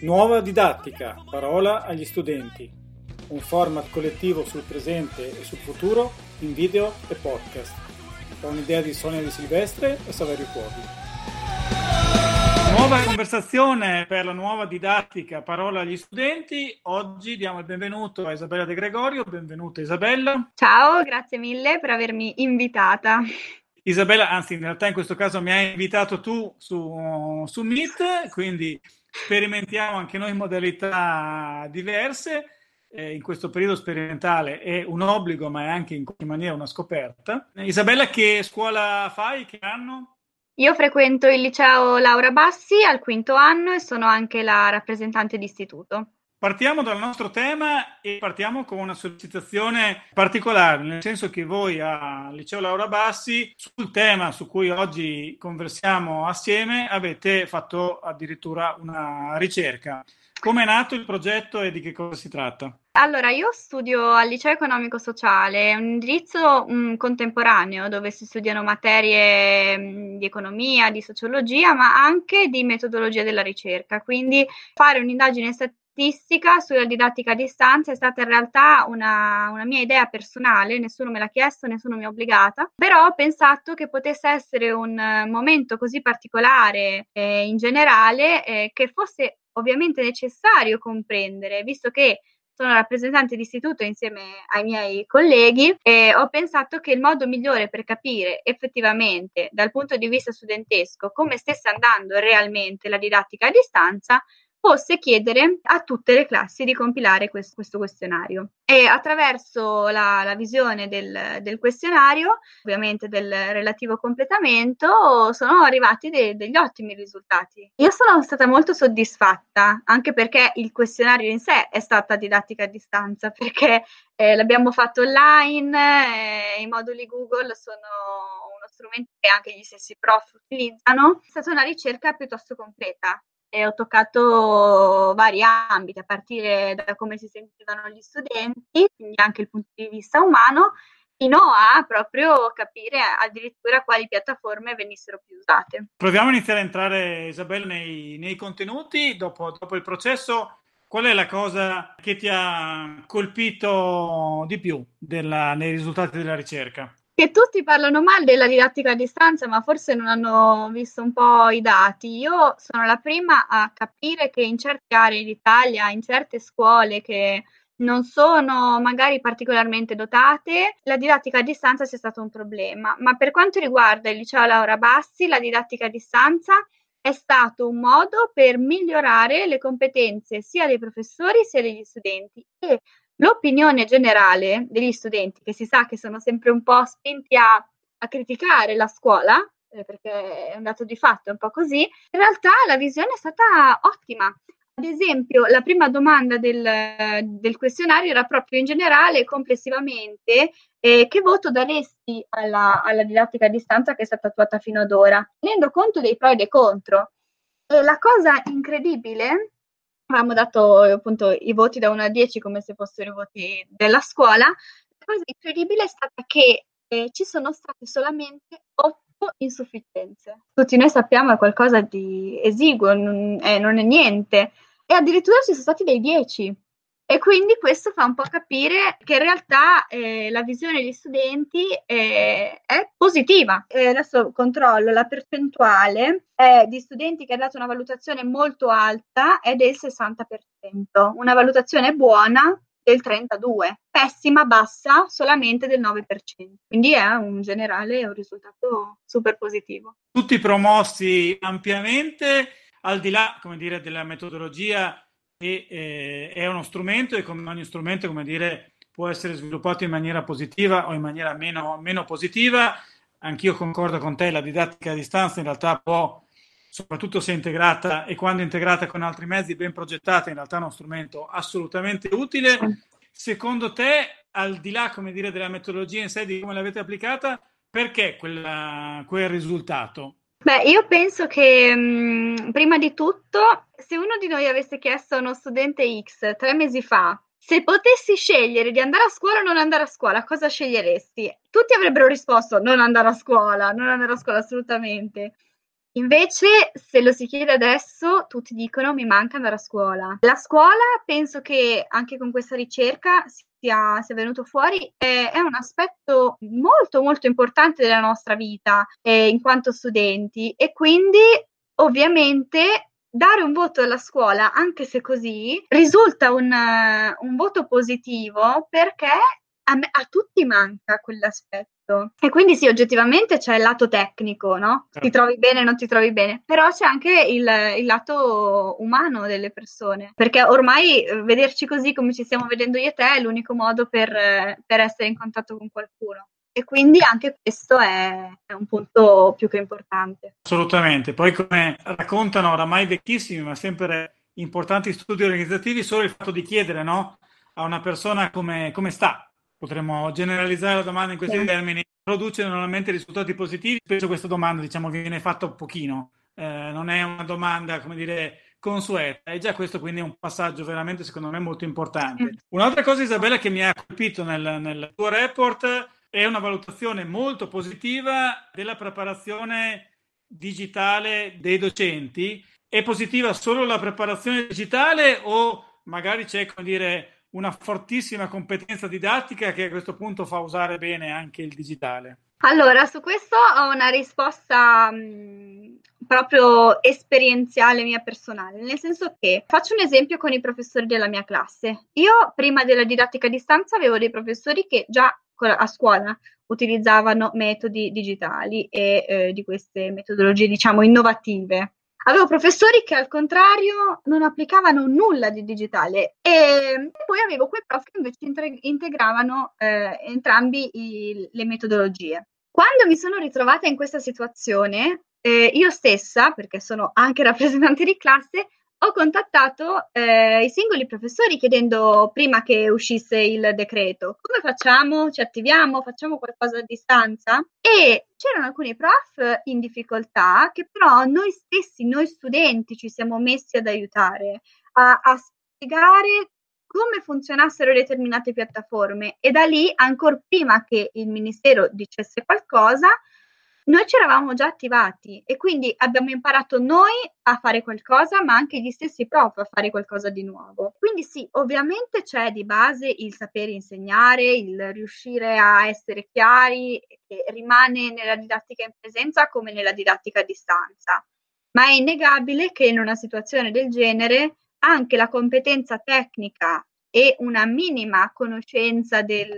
Nuova didattica, parola agli studenti. Un format collettivo sul presente e sul futuro in video e podcast. È un'idea di Sonia Di Silvestre e Saverio Cuovi. Nuova conversazione per la nuova didattica, parola agli studenti. Oggi diamo il benvenuto a Isabella De Gregorio. Benvenuta Isabella. Ciao, grazie mille per avermi invitata. Isabella, anzi in realtà in questo caso mi hai invitato tu su, su Meet, quindi sperimentiamo anche noi modalità diverse. Eh, in questo periodo sperimentale è un obbligo, ma è anche in qualche maniera una scoperta. Isabella, che scuola fai? Che anno? Io frequento il liceo Laura Bassi al quinto anno e sono anche la rappresentante d'istituto. Partiamo dal nostro tema e partiamo con una sollecitazione particolare, nel senso che voi al Liceo Laura Bassi, sul tema su cui oggi conversiamo assieme, avete fatto addirittura una ricerca. Come è nato il progetto e di che cosa si tratta? Allora, io studio al liceo economico sociale, un indirizzo mh, mm, contemporaneo dove si studiano materie mh, mm, di economia, di sociologia, ma anche di metodologia della ricerca. Quindi fare un'indagine statistica sulla didattica a distanza è stata in realtà una, una, mia idea personale, nessuno me l'ha chiesto, nessuno mi ha obbligata, però ho pensato che potesse essere un momento così particolare eh, in generale eh, che fosse ovviamente necessario comprendere, visto che sono rappresentante di istituto insieme ai miei colleghi e ho pensato che il modo migliore per capire effettivamente dal punto di vista studentesco come stesse andando realmente la didattica a distanza fosse chiedere a tutte le classi di compilare questo, questo questionario. E attraverso la, la visione del, del, questionario, ovviamente del relativo completamento, sono arrivati de, degli ottimi risultati. Io sono stata molto soddisfatta, anche perché il questionario in sé è stata didattica a distanza, perché eh, l'abbiamo fatto online, eh, i moduli Google sono uno strumento che anche gli stessi prof utilizzano. È stata una ricerca piuttosto completa e ho toccato vari ambiti, a partire da come si sentivano gli studenti, quindi anche il punto di vista umano, fino a proprio capire addirittura quali piattaforme venissero più usate. Proviamo a iniziare a entrare, Isabella, nei, nei contenuti. Dopo, dopo il processo, qual è la cosa che ti ha colpito di più della, nei risultati della ricerca? Che tutti parlano male della didattica a distanza, ma forse non hanno visto un po' i dati. Io sono la prima a capire che in certe aree d'Italia, in certe scuole che non sono magari particolarmente dotate, la didattica a distanza sia stato un problema. Ma per quanto riguarda il liceo Laura Bassi, la didattica a distanza è stato un modo per migliorare le competenze sia dei professori sia degli studenti e L'opinione generale degli studenti, che si sa che sono sempre un po' spinti a, a criticare la scuola, eh, perché è un dato di fatto, è un po' così, in realtà la visione è stata ottima. Ad esempio, la prima domanda del, del questionario era proprio in generale, complessivamente, eh, che voto daresti alla, alla, didattica a distanza che è stata attuata fino ad ora, tenendo conto dei pro e dei contro. E la cosa incredibile avevamo dato appunto i voti da 1 a 10 come se fossero i voti della scuola. La cosa incredibile è stata che eh, ci sono state solamente 8 insufficienze. Tutti noi sappiamo è qualcosa di esiguo, non è, non è niente. E addirittura ci sono stati dei 10. E quindi questo fa un po' capire che in realtà eh, la visione degli studenti eh, è positiva. E adesso controllo la percentuale eh, di studenti che hanno dato una valutazione molto alta è del 60%, una valutazione buona del 32%, pessima, bassa solamente del 9%. Quindi è un generale un risultato super positivo. Tutti promossi ampiamente, al di là, come dire, della metodologia e eh, è uno strumento e come ogni strumento, come dire, può essere sviluppato in maniera positiva o in maniera meno, meno positiva. Anch'io concordo con te, la didattica a distanza in realtà può, soprattutto se integrata e quando integrata con altri mezzi ben progettata, in realtà è uno strumento assolutamente utile. Secondo te, al di là, come dire, della metodologia in sé, di come l'avete applicata, perché quella, quel risultato? Beh, io penso che mh, prima di tutto, se uno di noi avesse chiesto a uno studente X tre mesi fa se potessi scegliere di andare a scuola o non andare a scuola, cosa sceglieresti? Tutti avrebbero risposto non andare a scuola, non andare a scuola assolutamente. Invece, se lo si chiede adesso, tutti dicono mi manca andare a scuola. La scuola, penso che anche con questa ricerca sia, sia venuto fuori, è, è, un aspetto molto molto importante della nostra vita eh, in quanto studenti e quindi ovviamente dare un voto alla scuola, anche se così, risulta un, un voto positivo perché a, me, a, tutti manca quell'aspetto. E quindi sì, oggettivamente c'è il lato tecnico, no? Ti certo. trovi bene, non ti trovi bene, però c'è anche il, il lato umano delle persone, perché ormai eh, vederci così come ci stiamo vedendo io e te è l'unico modo per, per essere in contatto con qualcuno. E quindi anche questo è, è, un punto più che importante. Assolutamente. Poi come raccontano oramai vecchissimi, ma sempre importanti studi organizzativi, solo il fatto di chiedere no, a una persona come, come sta, potremmo generalizzare la domanda in questi sì. termini, produce normalmente risultati positivi. Spesso questa domanda diciamo, viene fatta un pochino, eh, non è una domanda, come dire, consueta. E già questo quindi è un passaggio veramente, secondo me, molto importante. Mm. Un'altra cosa, Isabella, che mi ha colpito nel, nel tuo report è una valutazione molto positiva della preparazione digitale dei docenti. È positiva solo la preparazione digitale o magari c'è, come dire, una fortissima competenza didattica che a questo punto fa usare bene anche il digitale? Allora, su questo ho una risposta mh, proprio esperienziale mia personale, nel senso che faccio un esempio con i professori della mia classe. Io prima della didattica a distanza avevo dei professori che già a scuola utilizzavano metodi digitali e eh, di queste metodologie, diciamo, innovative. Avevo professori che al contrario non applicavano nulla di digitale e poi avevo quei prof che invece integravano eh, entrambi i, le metodologie. Quando mi sono ritrovata in questa situazione, eh, io stessa, perché sono anche rappresentante di classe, ho contattato eh, i singoli professori chiedendo prima che uscisse il decreto. Come facciamo, ci attiviamo, facciamo qualcosa a distanza? E c'erano alcuni prof in difficoltà che però noi stessi, noi studenti ci siamo messi ad aiutare a, a spiegare come funzionassero determinate piattaforme. E da lì, ancora prima che il Ministero dicesse qualcosa, noi ci eravamo già attivati e quindi abbiamo imparato noi a fare qualcosa, ma anche gli stessi prof a fare qualcosa di nuovo. Quindi sì, ovviamente c'è di base il sapere insegnare, il riuscire a essere chiari, che rimane nella didattica in presenza come nella didattica a distanza. Ma è innegabile che in una situazione del genere anche la competenza tecnica e una minima conoscenza del,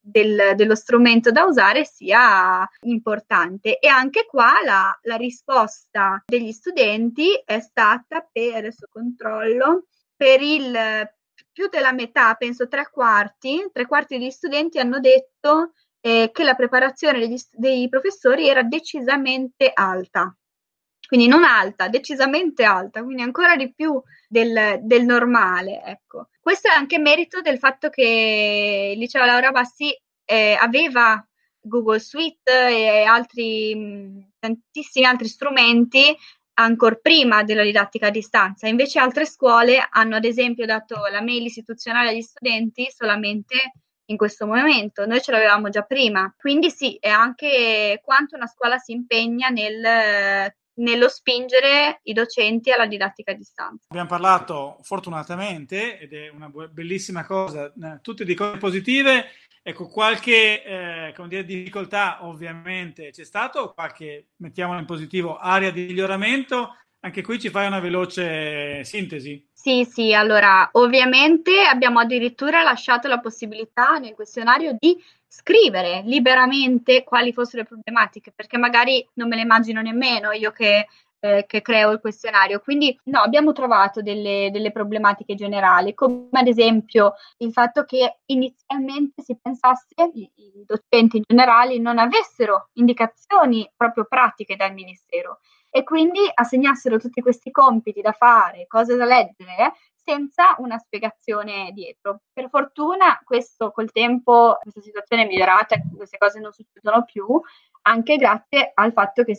del, dello strumento da usare sia importante. E anche qua la, la risposta degli studenti è stata, per adesso controllo, per il più della metà, penso tre quarti, tre quarti degli studenti hanno detto eh, che la preparazione degli, dei professori era decisamente alta quindi non alta, decisamente alta, quindi ancora di più del, del normale. Ecco. Questo è anche merito del fatto che il liceo Laura Bassi eh, aveva Google Suite e altri, tantissimi altri strumenti ancora prima della didattica a distanza. Invece altre scuole hanno ad esempio dato la mail istituzionale agli studenti solamente in questo momento, noi ce l'avevamo già prima. Quindi sì, è anche quanto una scuola si impegna nel nello spingere i docenti alla didattica a distanza. Abbiamo parlato fortunatamente, ed è una bellissima cosa, eh, tutte di cose positive. Ecco, qualche eh, dire, difficoltà ovviamente c'è stato, qualche, mettiamola in positivo, area di miglioramento. Anche qui ci fai una veloce sintesi. Sì, sì, allora ovviamente abbiamo addirittura lasciato la possibilità nel questionario di scrivere liberamente quali fossero le problematiche, perché magari non me le immagino nemmeno io che eh, che creo il questionario. Quindi no, abbiamo trovato delle, delle, problematiche generali, come ad esempio il fatto che inizialmente si pensasse i, i docenti in generale non avessero indicazioni proprio pratiche dal Ministero e quindi assegnassero tutti questi compiti da fare, cose da leggere, senza una spiegazione dietro. Per fortuna questo col tempo, questa situazione è migliorata, queste cose non succedono più, anche grazie al fatto che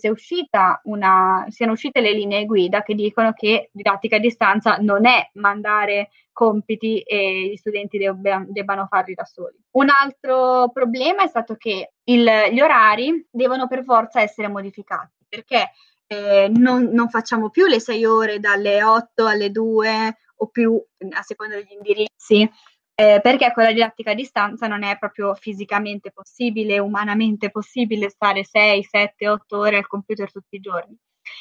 una, siano uscite le linee guida che dicono che didattica a distanza non è mandare compiti e gli studenti debba, debbano farli da soli. Un altro problema è stato che il, gli orari devono per forza essere modificati perché eh, non, non, facciamo più le sei ore dalle 8 alle 2 o più a seconda degli indirizzi, eh, perché con la didattica a distanza non è proprio fisicamente possibile, umanamente possibile stare 6, 7, 8 ore al computer tutti i giorni.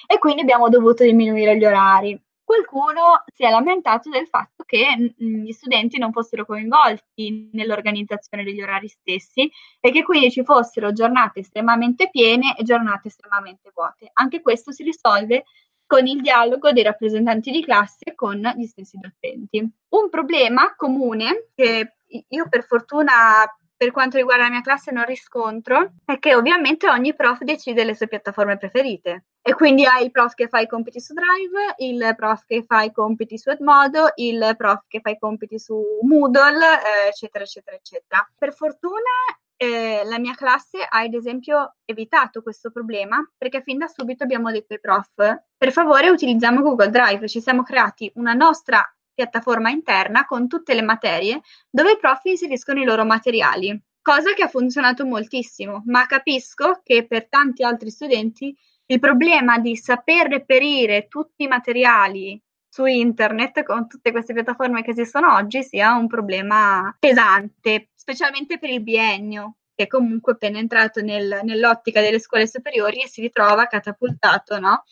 E quindi abbiamo dovuto diminuire gli orari. Qualcuno si è lamentato del fatto che gli studenti non fossero coinvolti nell'organizzazione degli orari stessi e che quindi ci fossero giornate estremamente piene e giornate estremamente vuote. Anche questo si risolve con il dialogo dei rappresentanti di classe con gli stessi docenti. Un problema comune che io per fortuna per quanto riguarda la mia classe non riscontro è che ovviamente ogni prof decide le sue piattaforme preferite e quindi hai il prof che fa i compiti su Drive, il prof che fa i compiti su Edmodo, il prof che fa i compiti su Moodle, eh, eccetera, eccetera, eccetera. Per fortuna eh, la mia classe ha ad esempio evitato questo problema perché fin da subito abbiamo detto ai prof per favore utilizziamo Google Drive, ci siamo creati una nostra piattaforma interna con tutte le materie dove i prof inseriscono i loro materiali, cosa che ha funzionato moltissimo, ma capisco che per tanti altri studenti il problema di saper reperire tutti i materiali su internet con tutte queste piattaforme che esistono oggi sia un problema pesante, specialmente per il biennio, che comunque appena entrato nel, nell'ottica delle scuole superiori e si ritrova catapultato no?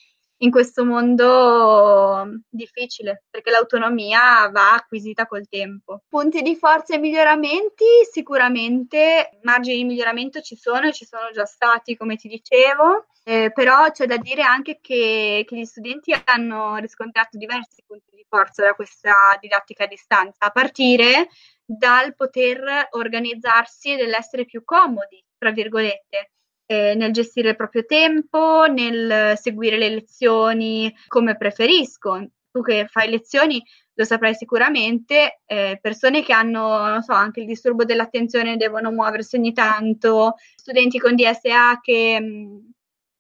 In questo mondo difficile, perché l'autonomia va acquisita col tempo. Punti di forza e miglioramenti, sicuramente margini di miglioramento ci sono e ci sono già stati, come ti dicevo, eh, però c'è da dire anche che, che, gli studenti hanno riscontrato diversi punti di forza da questa didattica a distanza, a partire dal poter organizzarsi e dell'essere più comodi, tra virgolette eh, nel gestire il proprio tempo, nel seguire le lezioni come preferisco. Tu che fai lezioni lo saprai sicuramente, eh, persone che hanno, so, anche il disturbo dell'attenzione devono muoversi ogni tanto, studenti con DSA che, mm,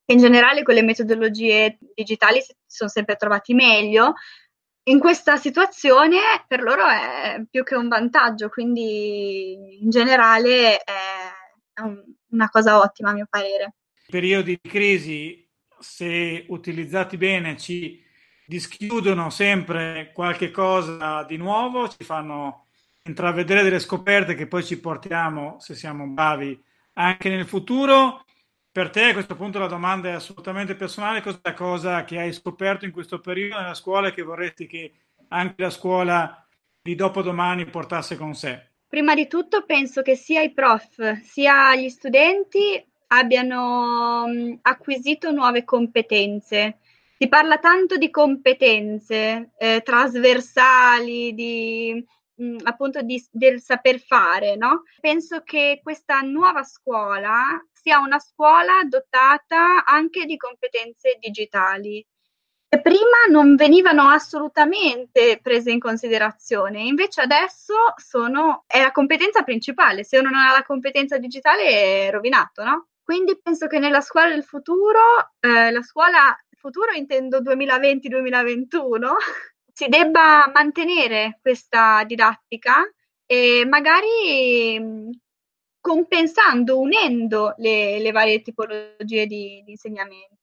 che in generale con le metodologie digitali si sono sempre trovati meglio. In questa situazione per loro è più che un vantaggio, quindi in generale è un, una cosa ottima a mio parere. Periodi di crisi, se utilizzati bene, ci dischiudono sempre qualche cosa di nuovo, ci fanno intravedere delle scoperte che poi ci portiamo, se siamo bravi, anche nel futuro. Per te a questo punto la domanda è assolutamente personale, cos'è la cosa che hai scoperto in questo periodo nella scuola e che vorresti che anche la scuola di dopodomani portasse con sé? Prima di tutto penso che sia i prof sia gli studenti abbiano mh, acquisito nuove competenze. Si parla tanto di competenze eh, trasversali, di, mh, appunto di, del saper fare, no? Penso che questa nuova scuola sia una scuola dotata anche di competenze digitali prima non venivano assolutamente prese in considerazione, invece adesso sono, è la competenza principale, se uno non ha la competenza digitale è rovinato, no? Quindi penso che nella scuola del futuro, eh, la scuola futuro intendo 2020-2021, si debba mantenere questa didattica e magari mm, compensando, unendo le, le varie tipologie di, di insegnamento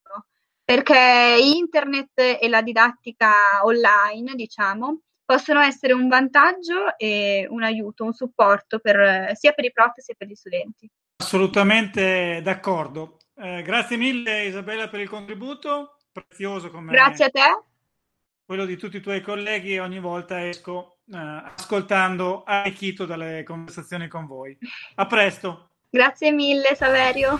perché internet e la didattica online, diciamo, possono essere un vantaggio e un aiuto, un supporto per, sia per i prof sia per gli studenti. Assolutamente d'accordo. Eh, grazie mille Isabella per il contributo, prezioso come Grazie a te. Quello di tutti i tuoi colleghi ogni volta esco eh, ascoltando arricchito dalle conversazioni con voi. A presto. Grazie mille Saverio.